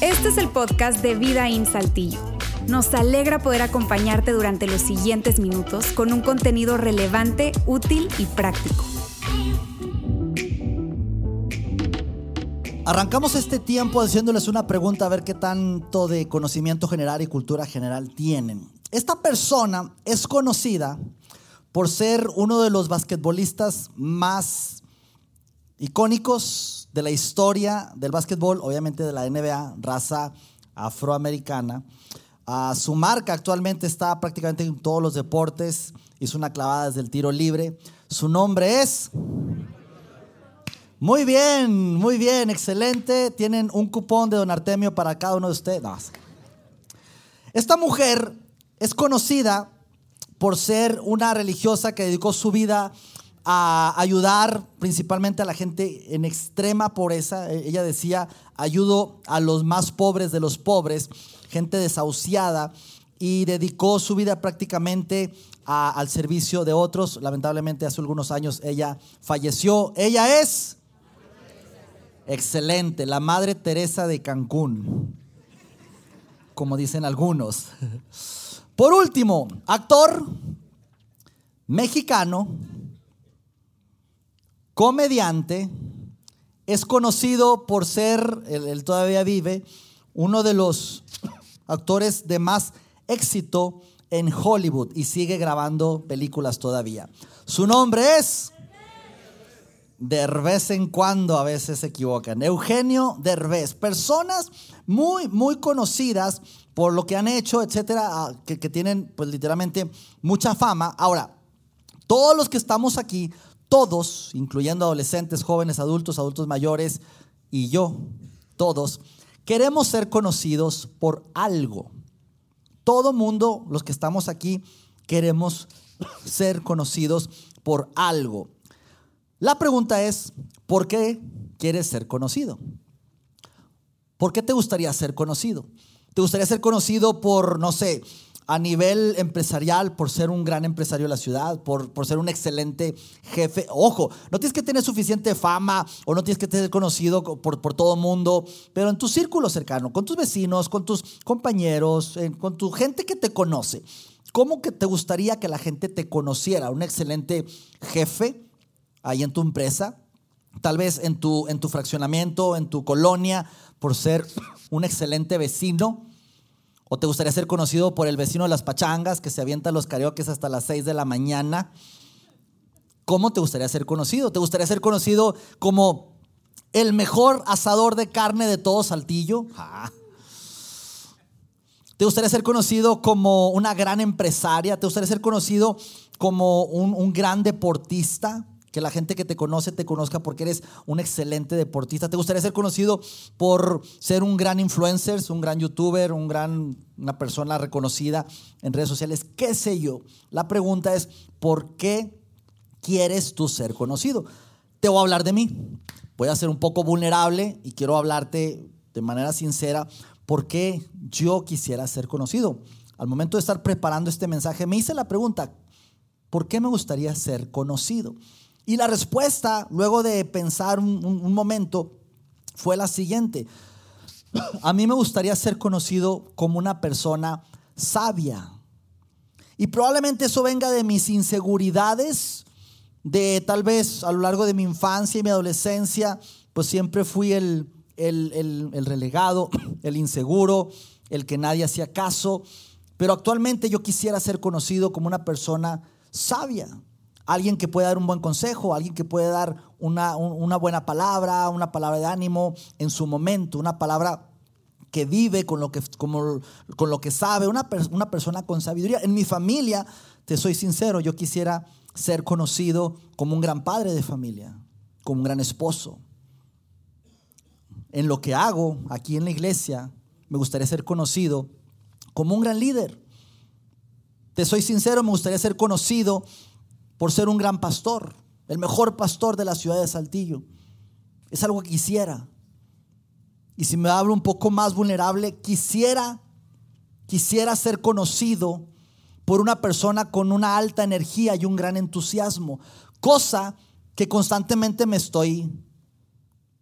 Este es el podcast de Vida en Saltillo. Nos alegra poder acompañarte durante los siguientes minutos con un contenido relevante, útil y práctico. Arrancamos este tiempo haciéndoles una pregunta a ver qué tanto de conocimiento general y cultura general tienen. Esta persona es conocida por ser uno de los basquetbolistas más icónicos de la historia del básquetbol, obviamente de la NBA, raza afroamericana. Ah, su marca actualmente está prácticamente en todos los deportes. Hizo una clavada desde el tiro libre. Su nombre es... Muy bien, muy bien, excelente. Tienen un cupón de Don Artemio para cada uno de ustedes. Esta mujer es conocida por ser una religiosa que dedicó su vida a ayudar principalmente a la gente en extrema pobreza. E-, ella decía, ayudo a los más pobres de los pobres, gente desahuciada, y dedicó su vida prácticamente al servicio de otros. Lamentablemente hace algunos años ella falleció. Ella es excelente, la Madre Teresa de Cancún, como dicen algunos. Por último, actor mexicano comediante, es conocido por ser, él, todavía vive, uno de los actores de más éxito en Hollywood y sigue grabando películas todavía. Su nombre es de en cuando a veces se equivocan. Eugenio Derbez. Personas muy, muy conocidas por lo que han hecho, etcétera, que, que, tienen, pues literalmente, mucha fama. Ahora, todos los que estamos aquí todos, incluyendo adolescentes, jóvenes, adultos, adultos mayores y yo, todos, queremos ser conocidos por algo. Todo mundo, los que estamos aquí, queremos ser conocidos por algo. La pregunta es, ¿por qué quieres ser conocido? ¿Por qué te gustaría ser conocido? ¿Te gustaría ser conocido por, no sé, a nivel empresarial por ser un gran empresario de la ciudad, por, por ser un excelente jefe. Ojo, no tienes que tener suficiente fama o no tienes que ser conocido por, por todo el mundo, pero en tu círculo cercano, con tus vecinos, con tus compañeros, con tu gente que te conoce. ¿Cómo que te gustaría que la gente te conociera? Un excelente jefe ahí en tu empresa, tal vez en tu, en tu fraccionamiento, en tu colonia, por ser un excelente vecino ¿O te gustaría ser conocido por el vecino de las pachangas que se avienta los karaokes hasta las 6 de la mañana? ¿Cómo te gustaría ser conocido? ¿Te gustaría ser conocido como el mejor asador de carne de todo Saltillo? ¿Te gustaría ser conocido como una gran empresaria? ¿Te gustaría ser conocido como un, un gran deportista? Que la gente que te conoce te conozca porque eres un excelente deportista. ¿Te gustaría ser conocido por ser un gran influencer, un gran youtuber, un gran, una persona reconocida en redes sociales? ¿Qué sé yo? La pregunta es, ¿por qué quieres tú ser conocido? Te voy a hablar de mí. Voy a ser un poco vulnerable y quiero hablarte de manera sincera por qué yo quisiera ser conocido. Al momento de estar preparando este mensaje, me hice la pregunta, ¿por qué me gustaría ser conocido? Y la respuesta, luego de pensar un, momento, fue la siguiente. A mí me gustaría ser conocido como una persona sabia. Y probablemente eso venga de mis inseguridades, de tal vez a lo largo de mi infancia y mi adolescencia, pues siempre fui el, el, el, relegado, el inseguro, el que nadie hacía caso. Pero actualmente yo quisiera ser conocido como una persona sabia alguien que pueda dar un buen consejo, alguien que puede dar una, buena palabra, una palabra de ánimo en su momento, una palabra que vive con lo que, con lo que sabe, una, una persona con sabiduría. En mi familia, te soy sincero, yo quisiera ser conocido como un gran padre de familia, como un gran esposo. En lo que hago aquí en la iglesia, me gustaría ser conocido como un gran líder. Te soy sincero, me gustaría ser conocido por ser un gran pastor, el mejor pastor de la ciudad de Saltillo. Es algo que quisiera. Y si me hablo un poco más vulnerable, quisiera, quisiera ser conocido por una persona con una alta energía y un gran entusiasmo, cosa que constantemente me estoy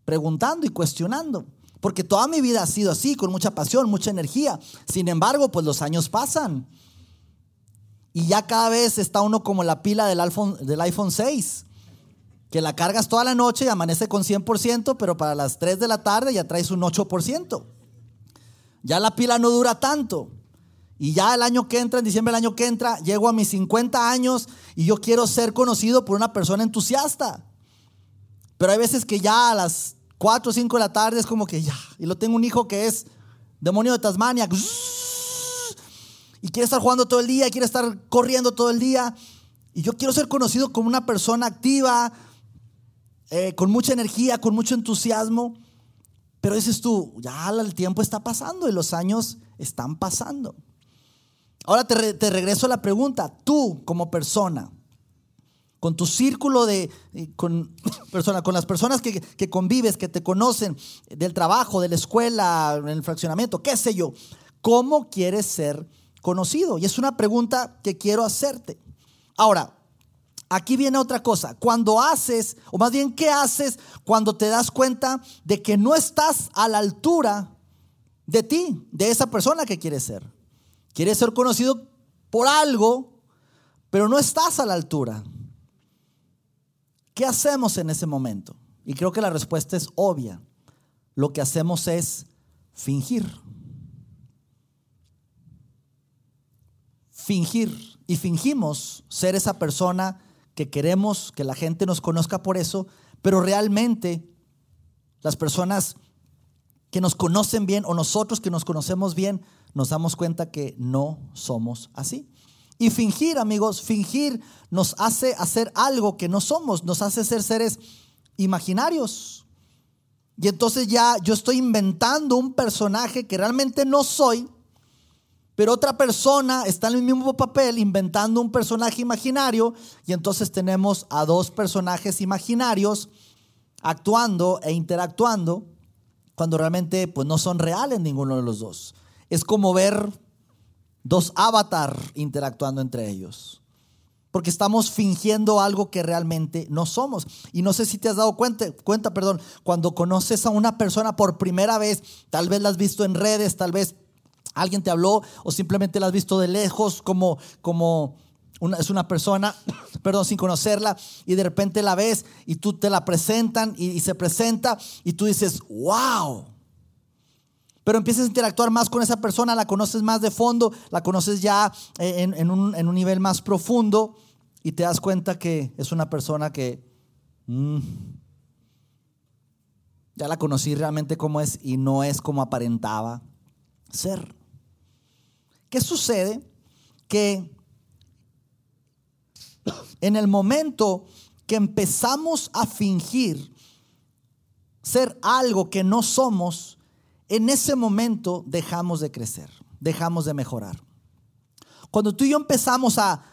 preguntando y cuestionando. Porque toda mi vida ha sido así, con mucha pasión, mucha energía. Sin embargo, pues los años pasan. Y ya cada vez está uno como la pila del iPhone, del iPhone 6, que la cargas toda la noche y amanece con 100%, pero para las 3 de la tarde ya traes un 8%. Ya la pila no dura tanto. Y ya el año que entra, en diciembre del año que entra, llego a mis 50 años y yo quiero ser conocido por una persona entusiasta. Pero hay veces que ya a las 4 o 5 de la tarde es como que ya. Y lo tengo un hijo que es demonio de Tasmania. Y quiere estar jugando todo el día, quiere estar corriendo todo el día. Y yo quiero ser conocido como una persona activa, eh, con mucha energía, con mucho entusiasmo. Pero dices tú, ya el tiempo está pasando y los años están pasando. Ahora te, regreso a la pregunta, tú como persona, con tu círculo de, con, persona, con las personas que, que, convives, que te conocen, del trabajo, de la escuela, en el fraccionamiento, qué sé yo, ¿cómo quieres ser conocido? Y es una pregunta que quiero hacerte. Ahora, aquí viene otra cosa. Cuando haces, o más bien, ¿qué haces cuando te das cuenta de que no estás a la altura de ti, de esa persona que quieres ser? Quieres ser conocido por algo, pero no estás a la altura. ¿Qué hacemos en ese momento? Y creo que la respuesta es obvia. Lo que hacemos es fingir. Fingir. Y fingimos ser esa persona que queremos que la gente nos conozca por eso, pero realmente las personas que nos conocen bien o nosotros que nos conocemos bien nos damos cuenta que no somos así. Y fingir, amigos, fingir nos hace hacer algo que no somos, nos hace ser seres imaginarios. Y entonces ya yo estoy inventando un personaje que realmente no soy, pero otra persona está en el mismo papel inventando un personaje imaginario y entonces tenemos a dos personajes imaginarios actuando e interactuando cuando realmente pues no son reales ninguno de los dos es como ver dos avatar interactuando entre ellos. Porque estamos fingiendo algo que realmente no somos. Y no sé si te has dado cuenta, cuenta, perdón, cuando conoces a una persona por primera vez, tal vez la has visto en redes, tal vez alguien te habló o simplemente la has visto de lejos como, como es una persona, perdón, sin conocerla, y de repente la ves y tú te la presentan y se presenta y tú dices, wow pero empiezas a interactuar más con esa persona, la conoces más de fondo, la conoces ya eh, en, un, nivel más profundo y te das cuenta que es una persona que mm, ya la conocí realmente como es y no es como aparentaba ser. ¿Qué sucede? Que en el momento que empezamos a fingir ser algo que no somos, en ese momento dejamos de crecer, dejamos de mejorar. Cuando tú y yo empezamos a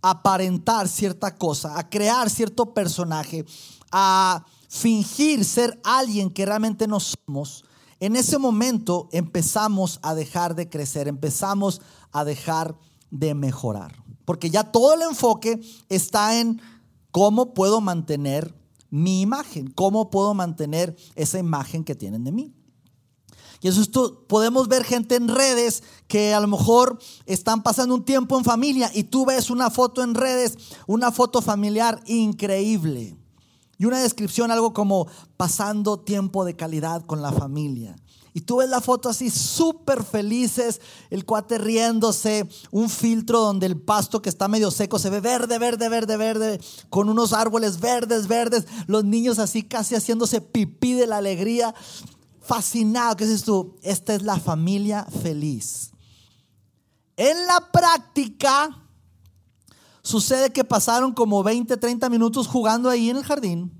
aparentar cierta cosa, a crear cierto personaje, a fingir ser alguien que realmente no somos, en ese momento empezamos a dejar de crecer, empezamos a dejar de mejorar. Porque ya todo el enfoque está en cómo puedo mantener mi imagen, cómo puedo mantener esa imagen que tienen de mí. Y eso esto, podemos ver gente en redes que a lo mejor están pasando un tiempo en familia y tú ves una foto en redes, una foto familiar increíble. Y una descripción, algo como pasando tiempo de calidad con la familia. Y tú ves la foto así súper felices, el cuate riéndose, un filtro donde el pasto que está medio seco se ve verde, verde, verde, verde, con unos árboles verdes, verdes, los niños así casi haciéndose pipí de la alegría fascinado. ¿Qué dices tú? Esta es la familia feliz. En la práctica, sucede que pasaron como 20, 30 minutos jugando ahí en el jardín.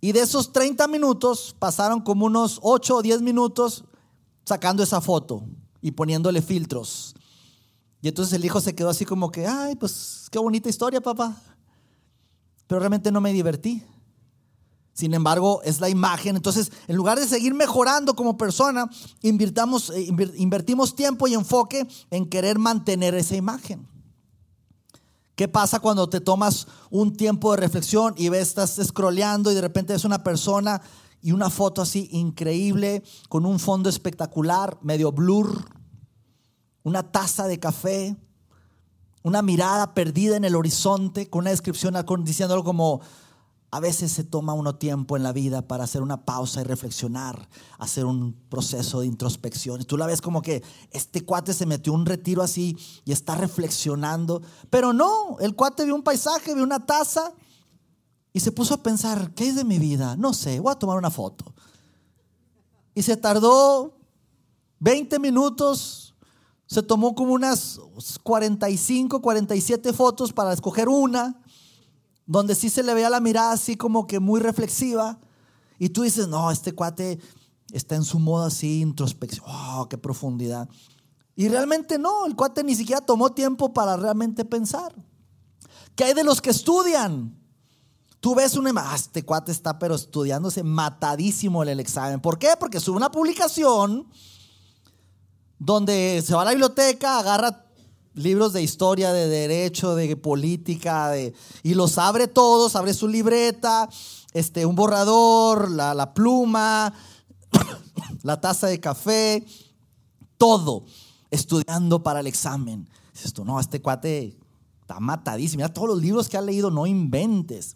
Y de esos 30 minutos pasaron como unos 8 o 10 minutos sacando esa foto y poniéndole filtros. Y entonces el hijo se quedó así como que, ay, pues qué bonita historia, papá. Pero realmente no me divertí. Sin embargo, es la imagen. Entonces, en lugar de seguir mejorando como persona, invirtamos, eh, invertimos tiempo y enfoque en querer mantener esa imagen. ¿Qué pasa cuando te tomas un tiempo de reflexión y ves, estás scrolleando y de repente ves una persona y una foto así increíble con un fondo espectacular, medio blur, una taza de café, una mirada perdida en el horizonte con una descripción diciéndolo como a veces se toma uno tiempo en la vida para hacer una pausa y reflexionar, hacer un proceso de introspección. Tú la ves como que este cuate se metió un retiro así y está reflexionando. Pero no, el cuate vio un paisaje, vio una taza y se puso a pensar, ¿qué es de mi vida? No sé, voy a tomar una foto. Y se tardó 20 minutos, se tomó como unas 45, 47 fotos para escoger una donde sí se le veía la mirada así como que muy reflexiva. Y tú dices, no, este cuate está en su modo así, introspección, oh, qué profundidad. Y realmente no, el cuate ni siquiera tomó tiempo para realmente pensar. ¿Qué hay de los que estudian? Tú ves un, ah, este cuate está pero estudiándose matadísimo en el examen. ¿Por qué? Porque sube una publicación donde se va a la biblioteca, agarra libros de historia, de derecho, de política, de, y los abre todos, abre su libreta, este, un borrador, la, pluma, la taza de café, todo, estudiando para el examen. Dices tú, no, este cuate está matadísimo. Mira todos los libros que ha leído, no inventes.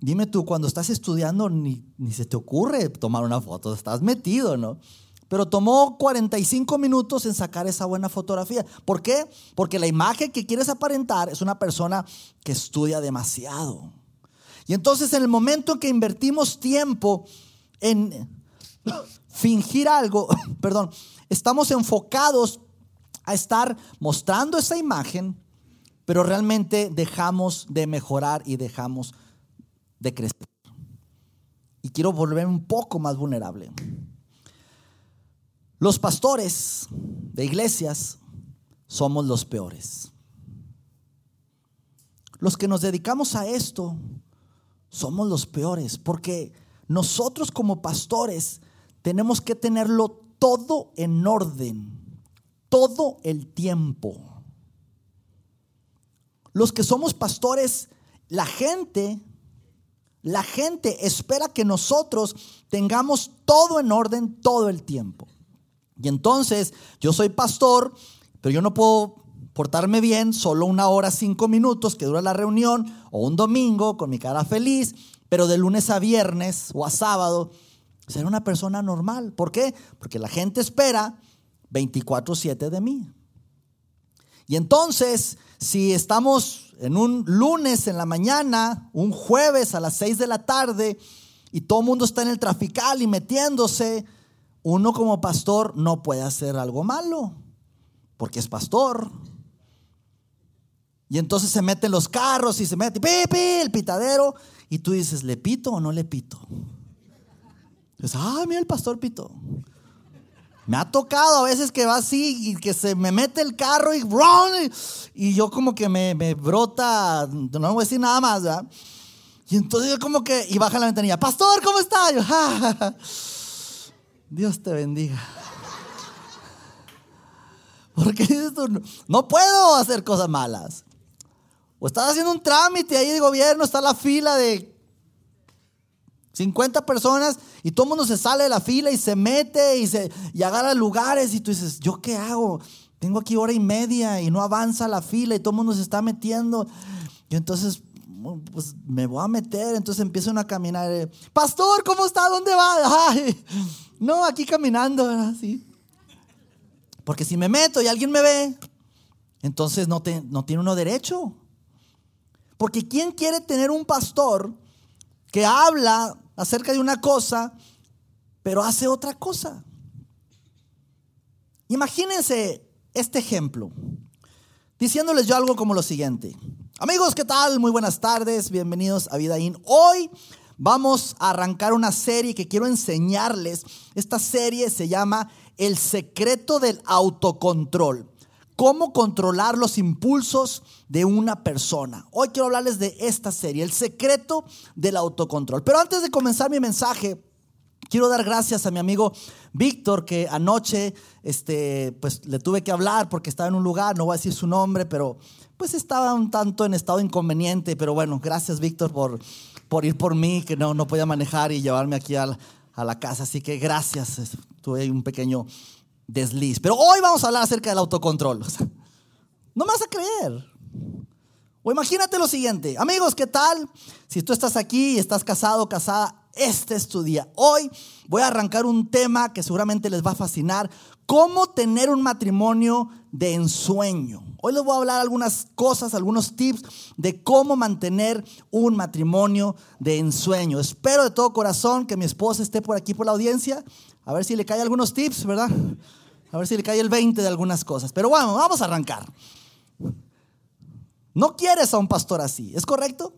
Dime tú, cuando estás estudiando, ni, ni se te ocurre tomar una foto, estás metido, ¿no? Pero tomó 45 minutos en sacar esa buena fotografía. ¿Por qué? Porque la imagen que quieres aparentar es una persona que estudia demasiado. Y entonces en el momento en que invertimos tiempo en fingir algo, perdón, estamos enfocados a estar mostrando esa imagen, pero realmente dejamos de mejorar y dejamos de crecer. Y quiero volverme un poco más vulnerable. Los pastores de iglesias somos los peores. Los que nos dedicamos a esto somos los peores, porque nosotros como pastores tenemos que tenerlo todo en orden, todo el tiempo. Los que somos pastores, la gente, la gente espera que nosotros tengamos todo en orden todo el tiempo. Y entonces yo soy pastor, pero yo no puedo portarme bien solo una hora, cinco minutos que dura la reunión, o un domingo con mi cara feliz, pero de lunes a viernes o a sábado, ser una persona normal. ¿Por qué? Porque la gente espera 24/7 de mí. Y entonces, si estamos en un lunes en la mañana, un jueves a las 6 de la tarde, y todo el mundo está en el trafical y metiéndose, uno como pastor no puede hacer algo malo, porque es pastor. Y entonces se meten los carros y se mete, pipi, el pitadero. Y tú dices, ¿le pito o no le pito? Dices, ah, mira el pastor pito. Me ha tocado a veces que va así y que se me mete el carro y run, y yo como que me, brota, no voy a decir nada más, ¿verdad? Y entonces yo como que, y baja la ventanilla, pastor, ¿cómo está? Yo, Dios te bendiga. Porque dices tú, no puedo hacer cosas malas. O estás haciendo un trámite ahí de gobierno, está la fila de 50 personas y todo el mundo se sale de la fila y se mete y, se, y agarra lugares y tú dices, ¿yo qué hago? Tengo aquí hora y media y no avanza la fila y todo el mundo se está metiendo. Y entonces, pues me voy a meter. Entonces empiezan a caminar. Eh, Pastor, ¿cómo está? ¿Dónde va? Ay, no, aquí caminando, así. Porque si me meto y alguien me ve, entonces no, no tiene uno derecho. Porque ¿quién quiere tener un pastor que habla acerca de una cosa, pero hace otra cosa? Imagínense este ejemplo, diciéndoles yo algo como lo siguiente. Amigos, ¿qué tal? Muy buenas tardes, bienvenidos a Vidaín. Hoy vamos a arrancar una serie que quiero enseñarles. Esta serie se llama El secreto del autocontrol. Cómo controlar los impulsos de una persona. Hoy quiero hablarles de esta serie, El secreto del autocontrol. Pero antes de comenzar mi mensaje, Quiero dar gracias a mi amigo Víctor, que anoche este, pues, le tuve que hablar porque estaba en un lugar, no voy a decir su nombre, pero pues estaba un tanto en estado inconveniente. Pero bueno, gracias Víctor por, por ir por mí, que no, no podía manejar y llevarme aquí a la, a la casa. Así que gracias, tuve un pequeño desliz. Pero hoy vamos a hablar acerca del autocontrol. no me vas a creer. O imagínate lo siguiente, amigos, ¿qué tal? Si tú estás aquí y estás casado, casada, este es tu día. Hoy voy a arrancar un tema que seguramente les va a fascinar. ¿Cómo tener un matrimonio de ensueño? Hoy les voy a hablar algunas cosas, algunos tips de cómo mantener un matrimonio de ensueño. Espero de todo corazón que mi esposa esté por aquí por la audiencia. A ver si le cae algunos tips, ¿verdad? A ver si le cae el 20 de algunas cosas. Pero bueno, vamos a arrancar. No quieres a un pastor así, ¿es correcto?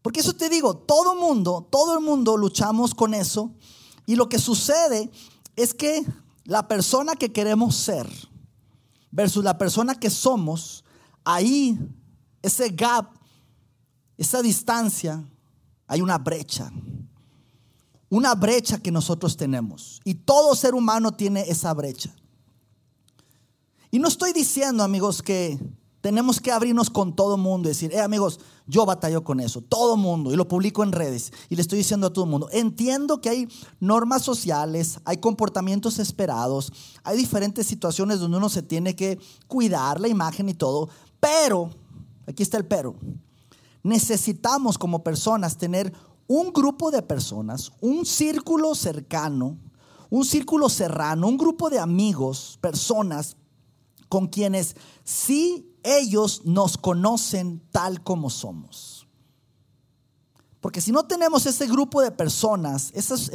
Porque eso te digo, todo mundo, todo el mundo luchamos con eso. Y lo que sucede es que la persona que queremos ser versus la persona que somos, ahí, ese gap, esa distancia, hay una brecha. Una brecha que nosotros tenemos. Y todo ser humano tiene esa brecha. Y no estoy diciendo, amigos, que tenemos que abrirnos con todo mundo y decir, eh amigos, yo batallo con eso, todo mundo, y lo publico en redes y le estoy diciendo a todo mundo, entiendo que hay normas sociales, hay comportamientos esperados, hay diferentes situaciones donde uno se tiene que cuidar la imagen y todo, pero, aquí está el pero, necesitamos como personas tener un grupo de personas, un círculo cercano, un círculo serrano, un grupo de amigos, personas con quienes sí ellos nos conocen tal como somos. Porque si no tenemos ese grupo de personas, esas,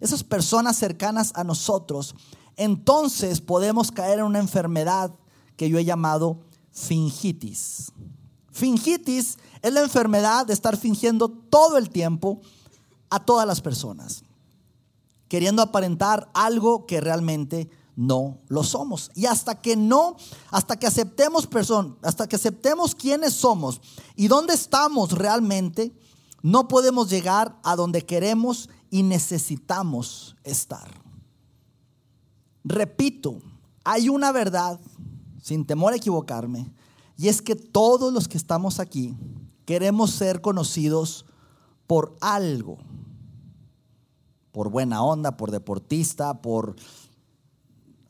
esas personas cercanas a nosotros, entonces podemos caer en una enfermedad que yo he llamado fingitis. Fingitis es la enfermedad de estar fingiendo todo el tiempo a todas las personas, queriendo aparentar algo que realmente no lo somos. Y hasta que no, hasta que aceptemos persona, hasta que aceptemos quiénes somos y dónde estamos realmente, no podemos llegar a donde queremos y necesitamos estar. Repito, hay una verdad, sin temor a equivocarme, y es que todos los que estamos aquí queremos ser conocidos por algo, por buena onda, por deportista, por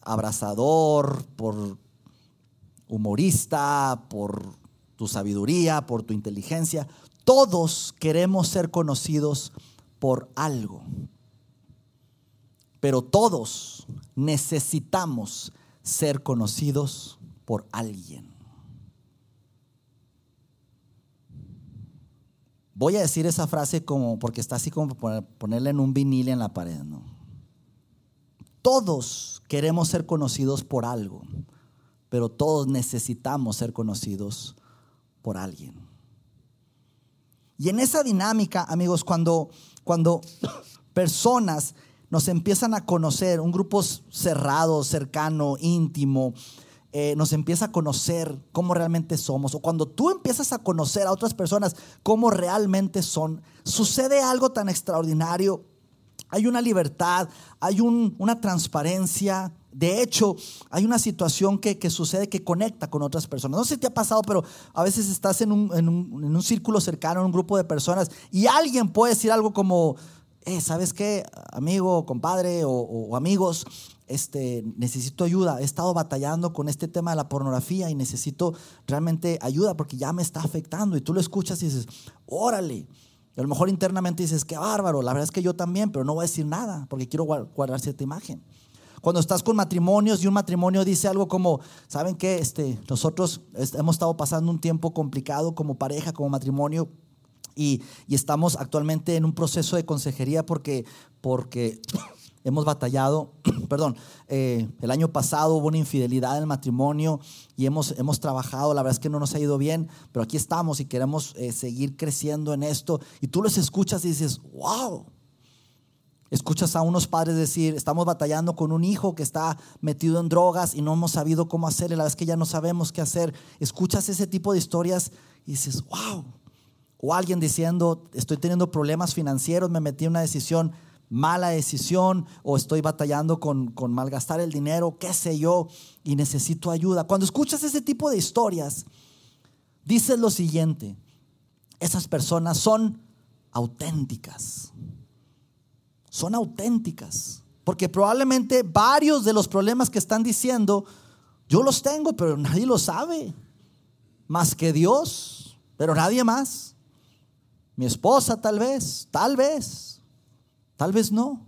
abrazador, por humorista, por tu sabiduría, por tu inteligencia. Todos queremos ser conocidos por algo. Pero todos necesitamos ser conocidos por alguien. Voy a decir esa frase como porque está así como ponerla en un vinil en la pared, ¿no? Todos queremos ser conocidos por algo, pero todos necesitamos ser conocidos por alguien. Y en esa dinámica, amigos, cuando, cuando personas nos empiezan a conocer, un grupo cerrado, cercano, íntimo, eh, nos empieza a conocer cómo realmente somos, o cuando tú empiezas a conocer a otras personas cómo realmente son, sucede algo tan extraordinario hay una libertad, hay una transparencia. De hecho, hay una situación que, sucede que conecta con otras personas. No sé si te ha pasado, pero a veces estás en un, círculo cercano, en un grupo de personas, y alguien puede decir algo como, eh, ¿sabes qué, amigo, compadre o, amigos? Este, necesito ayuda. He estado batallando con este tema de la pornografía y necesito realmente ayuda porque ya me está afectando. Y tú lo escuchas y dices, órale. A lo mejor internamente dices, qué bárbaro, la verdad es que yo también, pero no voy a decir nada porque quiero guardar cierta imagen. Cuando estás con matrimonios y un matrimonio dice algo como, ¿saben qué? Este, nosotros hemos estado pasando un tiempo complicado como pareja, como matrimonio, y, y estamos actualmente en un proceso de consejería porque, porque hemos batallado, perdón, eh, el año pasado hubo una infidelidad en el matrimonio y hemos, hemos trabajado, la verdad es que no nos ha ido bien, pero aquí estamos y queremos eh, seguir creciendo en esto. Y tú los escuchas y dices, wow. Escuchas a unos padres decir, estamos batallando con un hijo que está metido en drogas y no hemos sabido cómo hacerle, la verdad es que ya no sabemos qué hacer. Escuchas ese tipo de historias y dices, wow. O alguien diciendo, estoy teniendo problemas financieros, me metí en una decisión mala decisión o estoy batallando con, con malgastar el dinero, qué sé yo, y necesito ayuda. Cuando escuchas ese tipo de historias, dices lo siguiente, esas personas son auténticas, son auténticas, porque probablemente varios de los problemas que están diciendo, yo los tengo, pero nadie lo sabe, más que Dios, pero nadie más. Mi esposa tal vez, tal vez, tal vez no.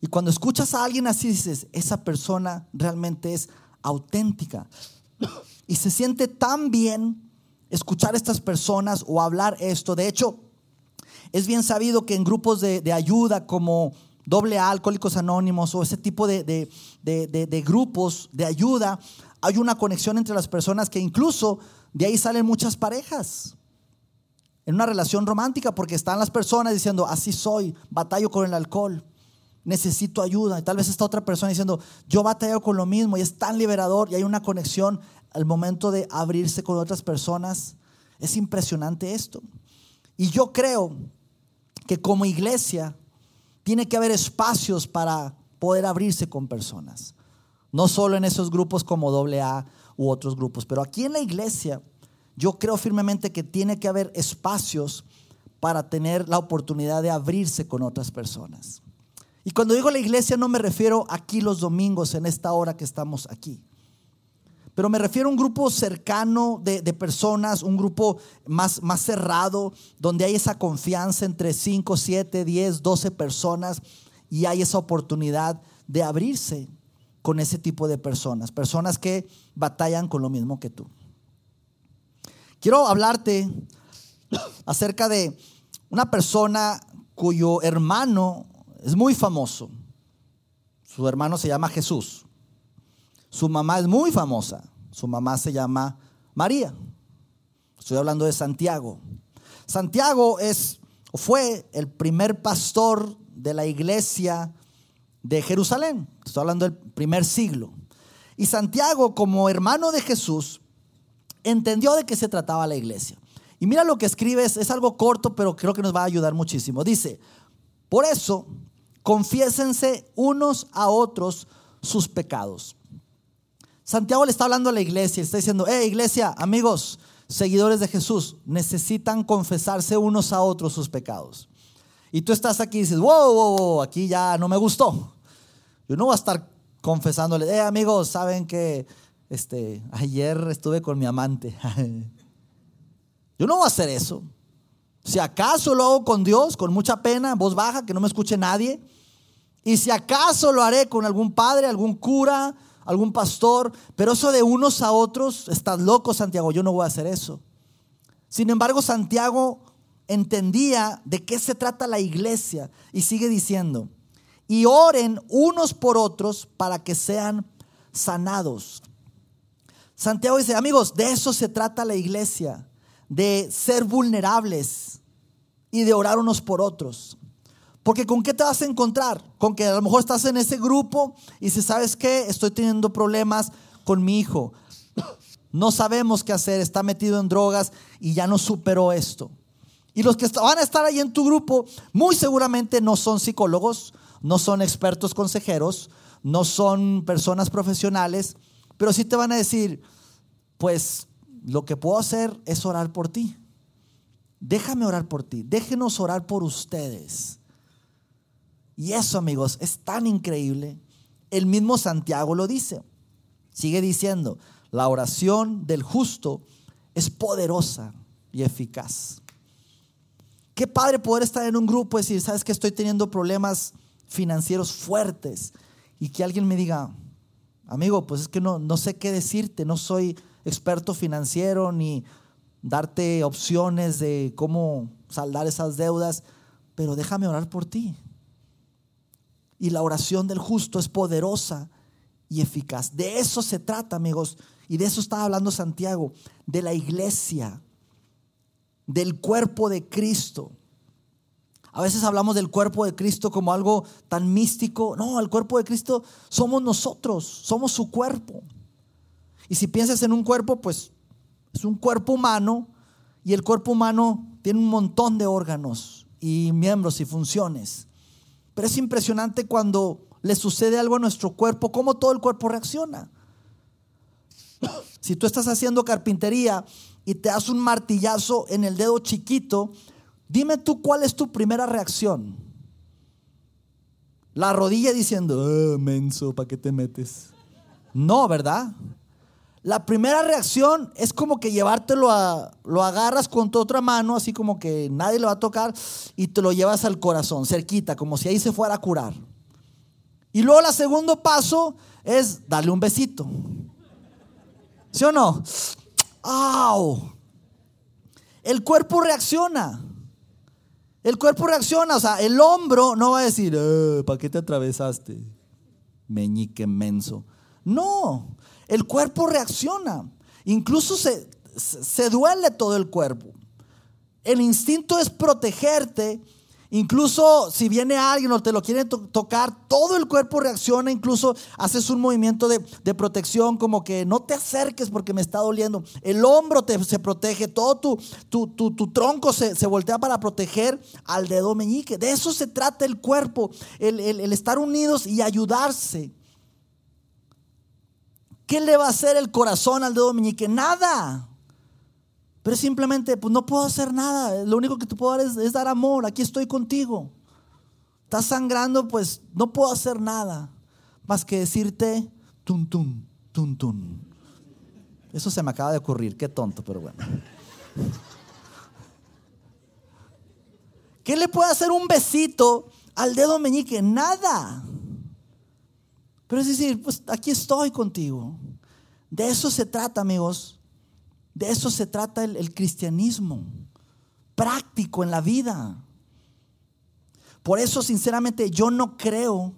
Y cuando escuchas a alguien así dices, esa persona realmente es auténtica. Y se siente tan bien escuchar a estas personas o hablar esto. De hecho, es bien sabido que en grupos de, ayuda como doble Alcohólicos Anónimos o ese tipo de, de, grupos de ayuda, hay una conexión entre las personas que incluso de ahí salen muchas parejas en una relación romántica porque están las personas diciendo, así soy, batallo con el alcohol, necesito ayuda. Y tal vez está otra persona diciendo, yo batallo con lo mismo y es tan liberador y hay una conexión al momento de abrirse con otras personas. Es impresionante esto. Y yo creo que como iglesia tiene que haber espacios para poder abrirse con personas. No solo en esos grupos como AA u otros grupos, pero aquí en la iglesia yo creo firmemente que tiene que haber espacios para tener la oportunidad de abrirse con otras personas. Y cuando digo la iglesia no me refiero aquí los domingos en esta hora que estamos aquí. Pero me refiero a un grupo cercano de, personas, un grupo más, más cerrado, donde hay esa confianza entre 5, 7, 10, 12 personas y hay esa oportunidad de abrirse con ese tipo de personas, personas que batallan con lo mismo que tú. Quiero hablarte acerca de una persona cuyo hermano es muy famoso. Su hermano se llama Jesús. Su mamá es muy famosa. Su mamá se llama María. Estoy hablando de Santiago. Santiago es fue el primer pastor de la iglesia de Jerusalén. Estoy hablando del primer siglo. Y Santiago, como hermano de Jesús, entendió de qué se trataba la iglesia. Y mira lo que escribe, es, algo corto, pero creo que nos va a ayudar muchísimo. Dice, por eso, confiésense unos a otros sus pecados. Santiago le está hablando a la iglesia, está diciendo, eh, iglesia, amigos, seguidores de Jesús, necesitan confesarse unos a otros sus pecados. Y tú estás aquí y dices, wow, wow, wow, aquí ya no me gustó. Yo no voy a estar confesándole, eh, amigos, saben que este, ayer estuve con mi amante. Yo no voy a hacer eso. Si acaso lo hago con Dios, con mucha pena, voz baja, que no me escuche nadie. Y si acaso lo haré con algún padre, algún cura, algún pastor. Pero eso de unos a otros, estás loco, Santiago, yo no voy a hacer eso. Sin embargo, Santiago entendía de qué se trata la iglesia y sigue diciendo, y oren unos por otros para que sean sanados. Santiago dice, amigos, de eso se trata la iglesia, de ser vulnerables y de orar unos por otros. Porque con qué te vas a encontrar? Con que a lo mejor estás en ese grupo y si sabes que estoy teniendo problemas con mi hijo. No sabemos qué hacer, está metido en drogas y ya no superó esto. Y los que van a estar ahí en tu grupo muy seguramente no son psicólogos, no son expertos consejeros, no son personas profesionales, pero sí te van a decir, pues lo que puedo hacer es orar por ti. Déjame orar por ti. Déjenos orar por ustedes. Y eso, amigos, es tan increíble. El mismo Santiago lo dice. Sigue diciendo, la oración del justo es poderosa y eficaz. Qué padre poder estar en un grupo y decir, sabes que estoy teniendo problemas financieros fuertes y que alguien me diga, Amigo, pues es que no, no sé qué decirte, no soy experto financiero ni darte opciones de cómo saldar esas deudas, pero déjame orar por ti. Y la oración del justo es poderosa y eficaz. De eso se trata, amigos. Y de eso estaba hablando Santiago, de la iglesia, del cuerpo de Cristo. A veces hablamos del cuerpo de Cristo como algo tan místico. No, el cuerpo de Cristo somos nosotros, somos su cuerpo. Y si piensas en un cuerpo, pues es un cuerpo humano y el cuerpo humano tiene un montón de órganos y miembros y funciones. Pero es impresionante cuando le sucede algo a nuestro cuerpo, cómo todo el cuerpo reacciona. Si tú estás haciendo carpintería y te das un martillazo en el dedo chiquito, dime tú cuál es tu primera reacción. La rodilla diciendo, oh, menso, ¿para qué te metes? No, ¿verdad? La primera reacción es como que llevártelo a, lo agarras con tu otra mano, así como que nadie lo va a tocar, y te lo llevas al corazón, cerquita, como si ahí se fuera a curar. Y luego el segundo paso es darle un besito. ¿Sí o no? ¡Au! El cuerpo reacciona. El cuerpo reacciona, o sea, el hombro no va a decir, eh, ¿para qué te atravesaste? Meñique menso. No, el cuerpo reacciona. Incluso se, se duele todo el cuerpo. El instinto es protegerte. Incluso si viene alguien o te lo quiere tocar, todo el cuerpo reacciona. Incluso haces un movimiento de, protección como que no te acerques porque me está doliendo. El hombro te, se protege, todo tu, tu, tu, tronco se, se, voltea para proteger al dedo meñique. De eso se trata el cuerpo, el, el estar unidos y ayudarse. ¿Qué le va a hacer el corazón al dedo meñique? Nada. Pero simplemente, pues no puedo hacer nada. Lo único que te puedo dar es, dar amor. Aquí estoy contigo. Estás sangrando, pues no puedo hacer nada. Más que decirte, tun, tun, tun, tun. Eso se me acaba de ocurrir. Qué tonto, pero bueno. ¿Qué le puede hacer un besito al dedo meñique? Nada. Pero es decir, pues aquí estoy contigo. De eso se trata, amigos. De eso se trata el, cristianismo. Práctico en la vida. Por eso, sinceramente, yo no creo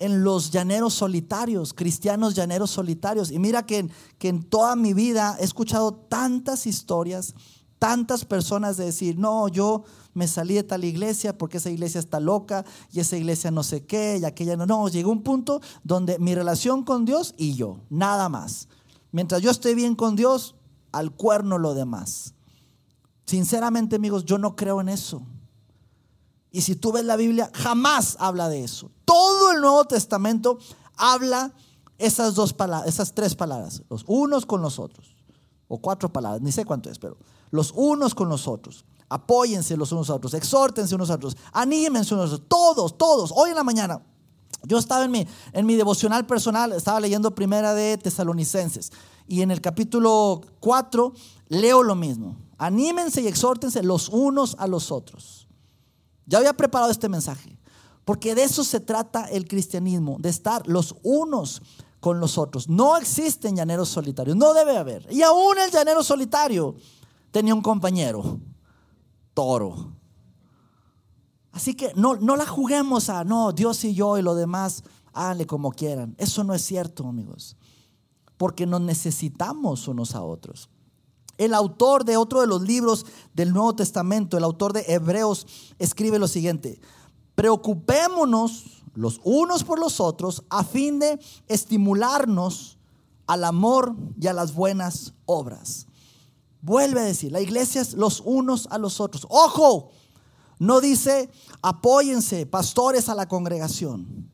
en los llaneros solitarios, cristianos llaneros solitarios. Y mira que, que en toda mi vida he escuchado tantas historias, tantas personas de decir, no, yo me salí de tal iglesia porque esa iglesia está loca y esa iglesia no sé qué y aquella no. No, llegó un punto donde mi relación con Dios y yo, nada más. Mientras yo esté bien con Dios, al cuerno lo demás. Sinceramente, amigos, yo no creo en eso. Y si tú ves la Biblia, jamás habla de eso. Todo el Nuevo Testamento habla esas dos palabras, esas tres palabras, los unos con los otros, o cuatro palabras, ni sé cuánto es, pero los unos con los otros. Apóyense los unos a otros, exhórtense unos a otros, anímense unos a otros, todos, todos. Hoy en la mañana, yo estaba en mi, en mi devocional personal, estaba leyendo primera de Tesalonicenses y en el capítulo 4 leo lo mismo. Anímense y exhórtense los unos a los otros. Ya había preparado este mensaje, porque de eso se trata el cristianismo, de estar los unos con los otros. No existen llaneros solitarios, no debe haber. Y aún el llanero solitario tenía un compañero toro. Así que no, no la juguemos a, no, Dios y yo y lo demás, háganle como quieran. Eso no es cierto, amigos. Porque nos necesitamos unos a otros. El autor de otro de los libros del Nuevo Testamento, el autor de Hebreos, escribe lo siguiente. Preocupémonos los unos por los otros a fin de estimularnos al amor y a las buenas obras. Vuelve a decir, la iglesia es los unos a los otros. Ojo, no dice apóyense, pastores a la congregación.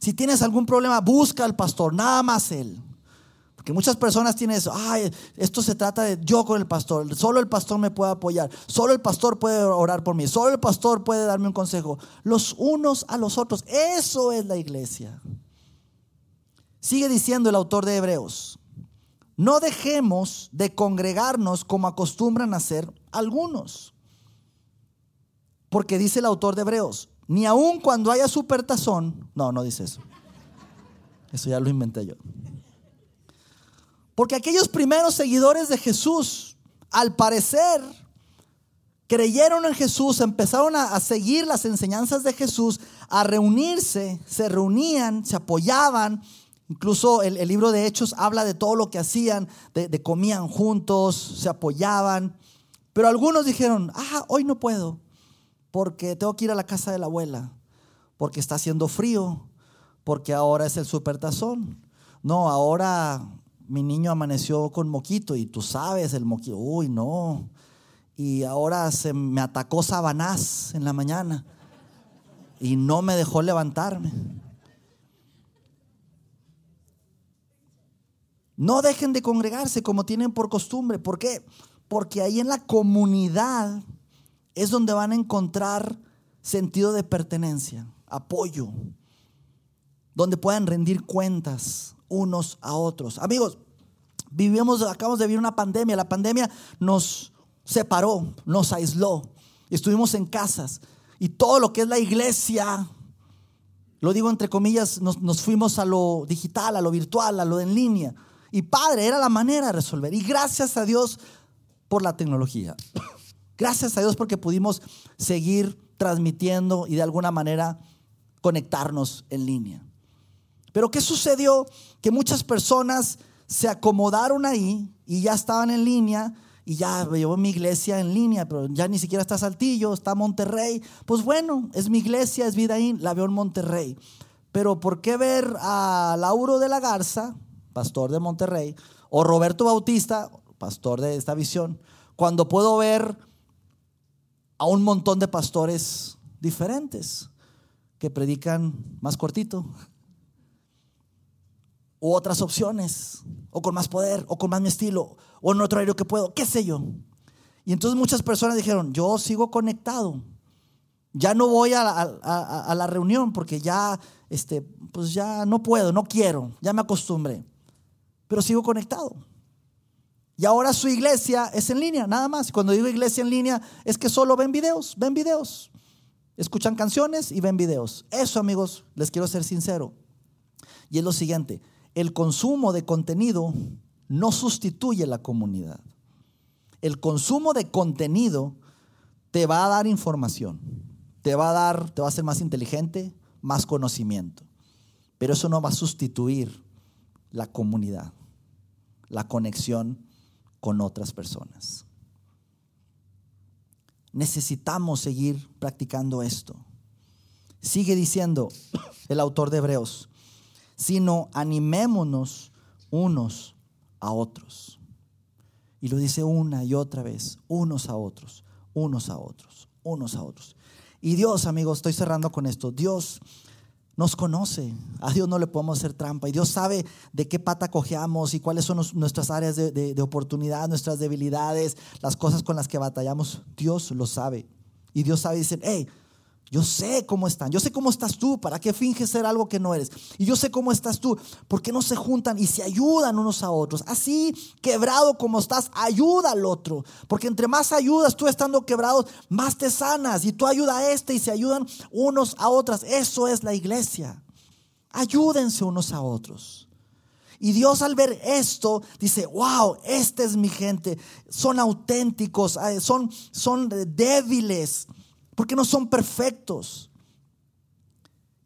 Si tienes algún problema, busca al pastor, nada más él. Porque muchas personas tienen eso, ay, esto se trata de yo con el pastor, solo el pastor me puede apoyar, solo el pastor puede orar por mí, solo el pastor puede darme un consejo. Los unos a los otros, eso es la iglesia. Sigue diciendo el autor de Hebreos, no dejemos de congregarnos como acostumbran hacer algunos. Porque dice el autor de Hebreos, ni aun cuando haya supertazón, no, no dice eso. Eso ya lo inventé yo. Porque aquellos primeros seguidores de Jesús, al parecer, creyeron en Jesús, empezaron a, seguir las enseñanzas de Jesús, a reunirse, se reunían, se apoyaban, Incluso el, libro de Hechos habla de todo lo que hacían, de, comían juntos, se apoyaban. Pero algunos dijeron, ah, hoy no puedo, porque tengo que ir a la casa de la abuela, porque está haciendo frío, porque ahora es el supertazón. No, ahora mi niño amaneció con moquito y tú sabes el moquito, uy, no. y ahora se me atacó Sabanás en la mañana y no me dejó levantarme. No dejen de congregarse como tienen por costumbre. ¿Por qué? Porque ahí en la comunidad es donde van a encontrar sentido de pertenencia, apoyo, donde puedan rendir cuentas unos a otros. Amigos, vivimos, acabamos de vivir una pandemia. La pandemia nos separó, nos aisló. Estuvimos en casas y todo lo que es la iglesia, lo digo entre comillas, nos, nos fuimos a lo digital, a lo virtual, a lo en línea. Y padre, era la manera de resolver. Y gracias a Dios por la tecnología. Gracias a Dios porque pudimos seguir transmitiendo y de alguna manera conectarnos en línea. Pero ¿qué sucedió? Que muchas personas se acomodaron ahí y ya estaban en línea y ya llevo mi iglesia en línea, pero ya ni siquiera está Saltillo, está Monterrey. Pues bueno, es mi iglesia, es ahí, la veo en Monterrey. Pero ¿por qué ver a Lauro de la Garza, pastor de Monterrey, o Roberto Bautista, pastor de esta visión, cuando puedo ver a un montón de pastores diferentes que predican más cortito, u otras opciones, o con más poder, o con más mi estilo, o en otro horario que puedo, qué sé yo. Y entonces muchas personas dijeron, yo sigo conectado, ya no voy a, a la reunión porque ya, este, pues ya no puedo, no quiero, ya me acostumbré, pero sigo conectado. Y ahora su iglesia es en línea, nada más. Cuando digo iglesia en línea es que solo ven videos, ven videos. Escuchan canciones y ven videos. Eso, amigos, les quiero ser sincero. Y es lo siguiente, el consumo de contenido no sustituye la comunidad. El consumo de contenido te va a dar información, te va a dar, te va a hacer más inteligente, más conocimiento. Pero eso no va a sustituir la comunidad, la conexión con otras personas. Necesitamos seguir practicando esto. Sigue diciendo el autor de Hebreos, sino animémonos unos a otros. Y lo dice una y otra vez, unos a otros, unos a otros, unos a otros. Y Dios, amigos, estoy cerrando con esto, Dios nos conoce. A Dios no le podemos hacer trampa. Y Dios sabe de qué pata cojeamos y cuáles son nuestras áreas de, oportunidad, nuestras debilidades, las cosas con las que batallamos. Dios lo sabe. Y Dios sabe y dice, hey, yo sé cómo están, yo sé cómo estás tú, ¿para qué finges ser algo que no eres? Y yo sé cómo estás tú, ¿por qué no se juntan y se ayudan unos a otros? Así, quebrado como estás, ayuda al otro. Porque entre más ayudas tú estando quebrado, más te sanas. Y tú ayuda a este y se ayudan unos a otras. Eso es la iglesia. Ayúdense unos a otros. Y Dios al ver esto dice, wow, esta es mi gente. Son auténticos, eh, son, son débiles porque no son perfectos.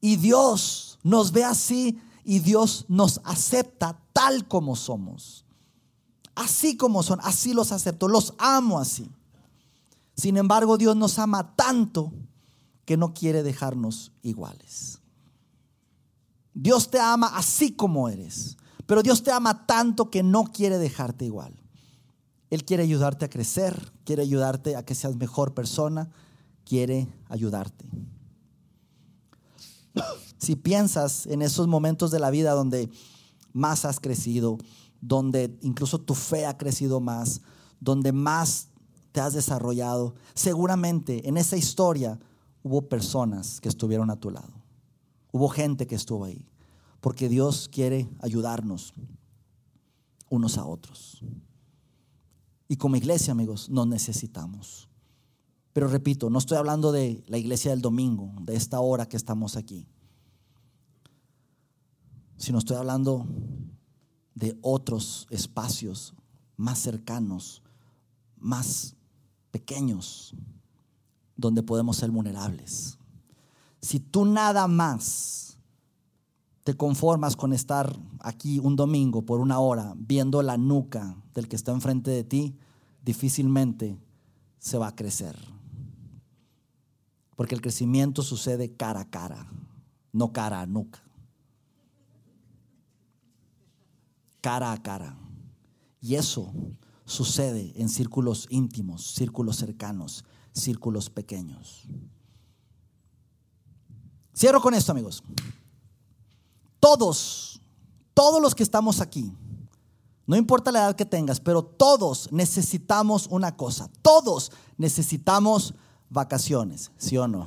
Y Dios nos ve así y Dios nos acepta tal como somos. Así como son, así los acepto, los amo así. Sin embargo, Dios nos ama tanto que no quiere dejarnos iguales. Dios te ama así como eres, pero Dios te ama tanto que no quiere dejarte igual. Él quiere ayudarte a crecer, quiere ayudarte a que seas mejor persona, quiere ayudarte. Si piensas en esos momentos de la vida donde más has crecido, donde incluso tu fe ha crecido más, donde más te has desarrollado, seguramente en esa historia hubo personas que estuvieron a tu lado. Hubo gente que estuvo ahí. Porque Dios quiere ayudarnos unos a otros. Y como iglesia, amigos, nos necesitamos. Pero repito, no estoy hablando de la iglesia del domingo, de esta hora que estamos aquí, sino estoy hablando de otros espacios más cercanos, más pequeños, donde podemos ser vulnerables. Si tú nada más te conformas con estar aquí un domingo por una hora viendo la nuca del que está enfrente de ti, difícilmente se va a crecer. Porque el crecimiento sucede cara a cara, no cara a nuca. Cara a cara. Y eso sucede en círculos íntimos, círculos cercanos, círculos pequeños. Cierro con esto, amigos. Todos, todos los que estamos aquí, no importa la edad que tengas, pero todos necesitamos una cosa. Todos necesitamos vacaciones, ¿sí o no?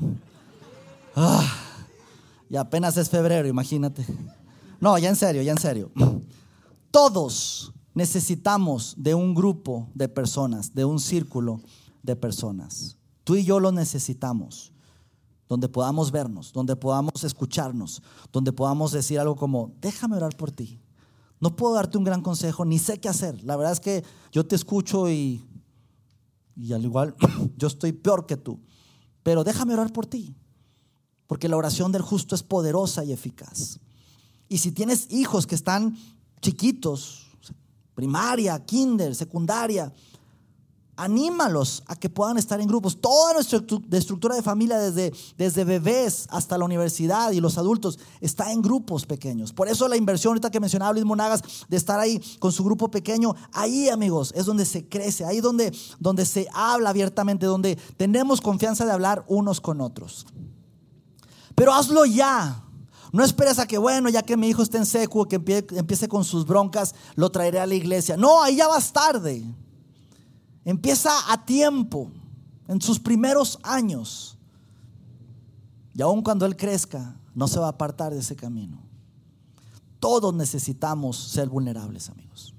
Ah, y apenas es febrero, imagínate. No, ya en serio, ya en serio. Todos necesitamos de un grupo de personas, de un círculo de personas. Tú y yo lo necesitamos donde podamos vernos, donde podamos escucharnos, donde podamos decir algo como, déjame orar por ti. No puedo darte un gran consejo, ni sé qué hacer. La verdad es que yo te escucho y, y al igual yo estoy peor que tú. Pero déjame orar por ti, porque la oración del justo es poderosa y eficaz. Y si tienes hijos que están chiquitos, primaria, kinder, secundaria, anímalos a que puedan estar en grupos. Toda nuestra estructura de familia, desde, desde bebés hasta la universidad y los adultos, está en grupos pequeños. Por eso la inversión ahorita que mencionaba Luis Monagas de estar ahí con su grupo pequeño, ahí amigos, es donde se crece, ahí donde, donde se habla abiertamente, donde tenemos confianza de hablar unos con otros. Pero hazlo ya. No esperes a que, bueno, ya que mi hijo esté en seco, que empiece con sus broncas, lo traeré a la iglesia. No, ahí ya vas tarde. Empieza a tiempo, en sus primeros años. Y aun cuando Él crezca, no se va a apartar de ese camino. Todos necesitamos ser vulnerables, amigos.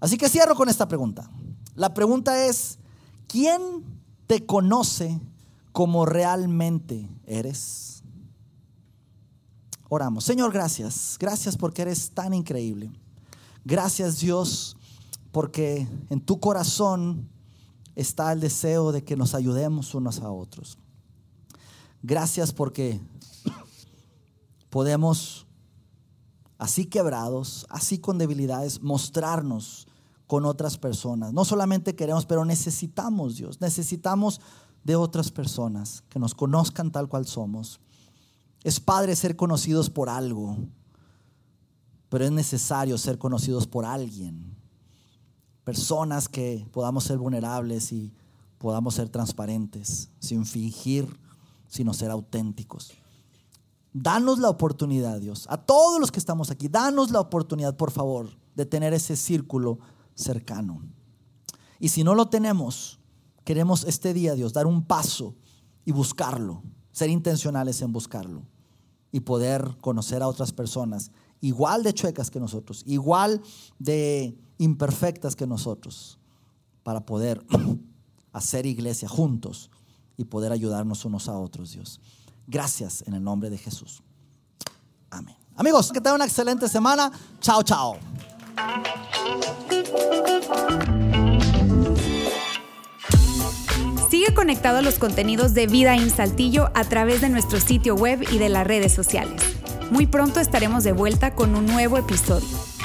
Así que cierro con esta pregunta. La pregunta es, ¿quién te conoce como realmente eres? Oramos. Señor, gracias. Gracias porque eres tan increíble. Gracias Dios porque en tu corazón está el deseo de que nos ayudemos unos a otros. Gracias porque podemos, así quebrados, así con debilidades, mostrarnos con otras personas. No solamente queremos, pero necesitamos Dios, necesitamos de otras personas que nos conozcan tal cual somos. Es padre ser conocidos por algo, pero es necesario ser conocidos por alguien personas que podamos ser vulnerables y podamos ser transparentes, sin fingir, sino ser auténticos. Danos la oportunidad, Dios, a todos los que estamos aquí, danos la oportunidad, por favor, de tener ese círculo cercano. Y si no lo tenemos, queremos este día, Dios, dar un paso y buscarlo, ser intencionales en buscarlo y poder conocer a otras personas igual de chuecas que nosotros, igual de imperfectas que nosotros, para poder hacer iglesia juntos y poder ayudarnos unos a otros, Dios. Gracias en el nombre de Jesús. Amén. Amigos, que tengan una excelente semana. Chao, chao. Sigue conectado a los contenidos de Vida en Saltillo a través de nuestro sitio web y de las redes sociales. Muy pronto estaremos de vuelta con un nuevo episodio.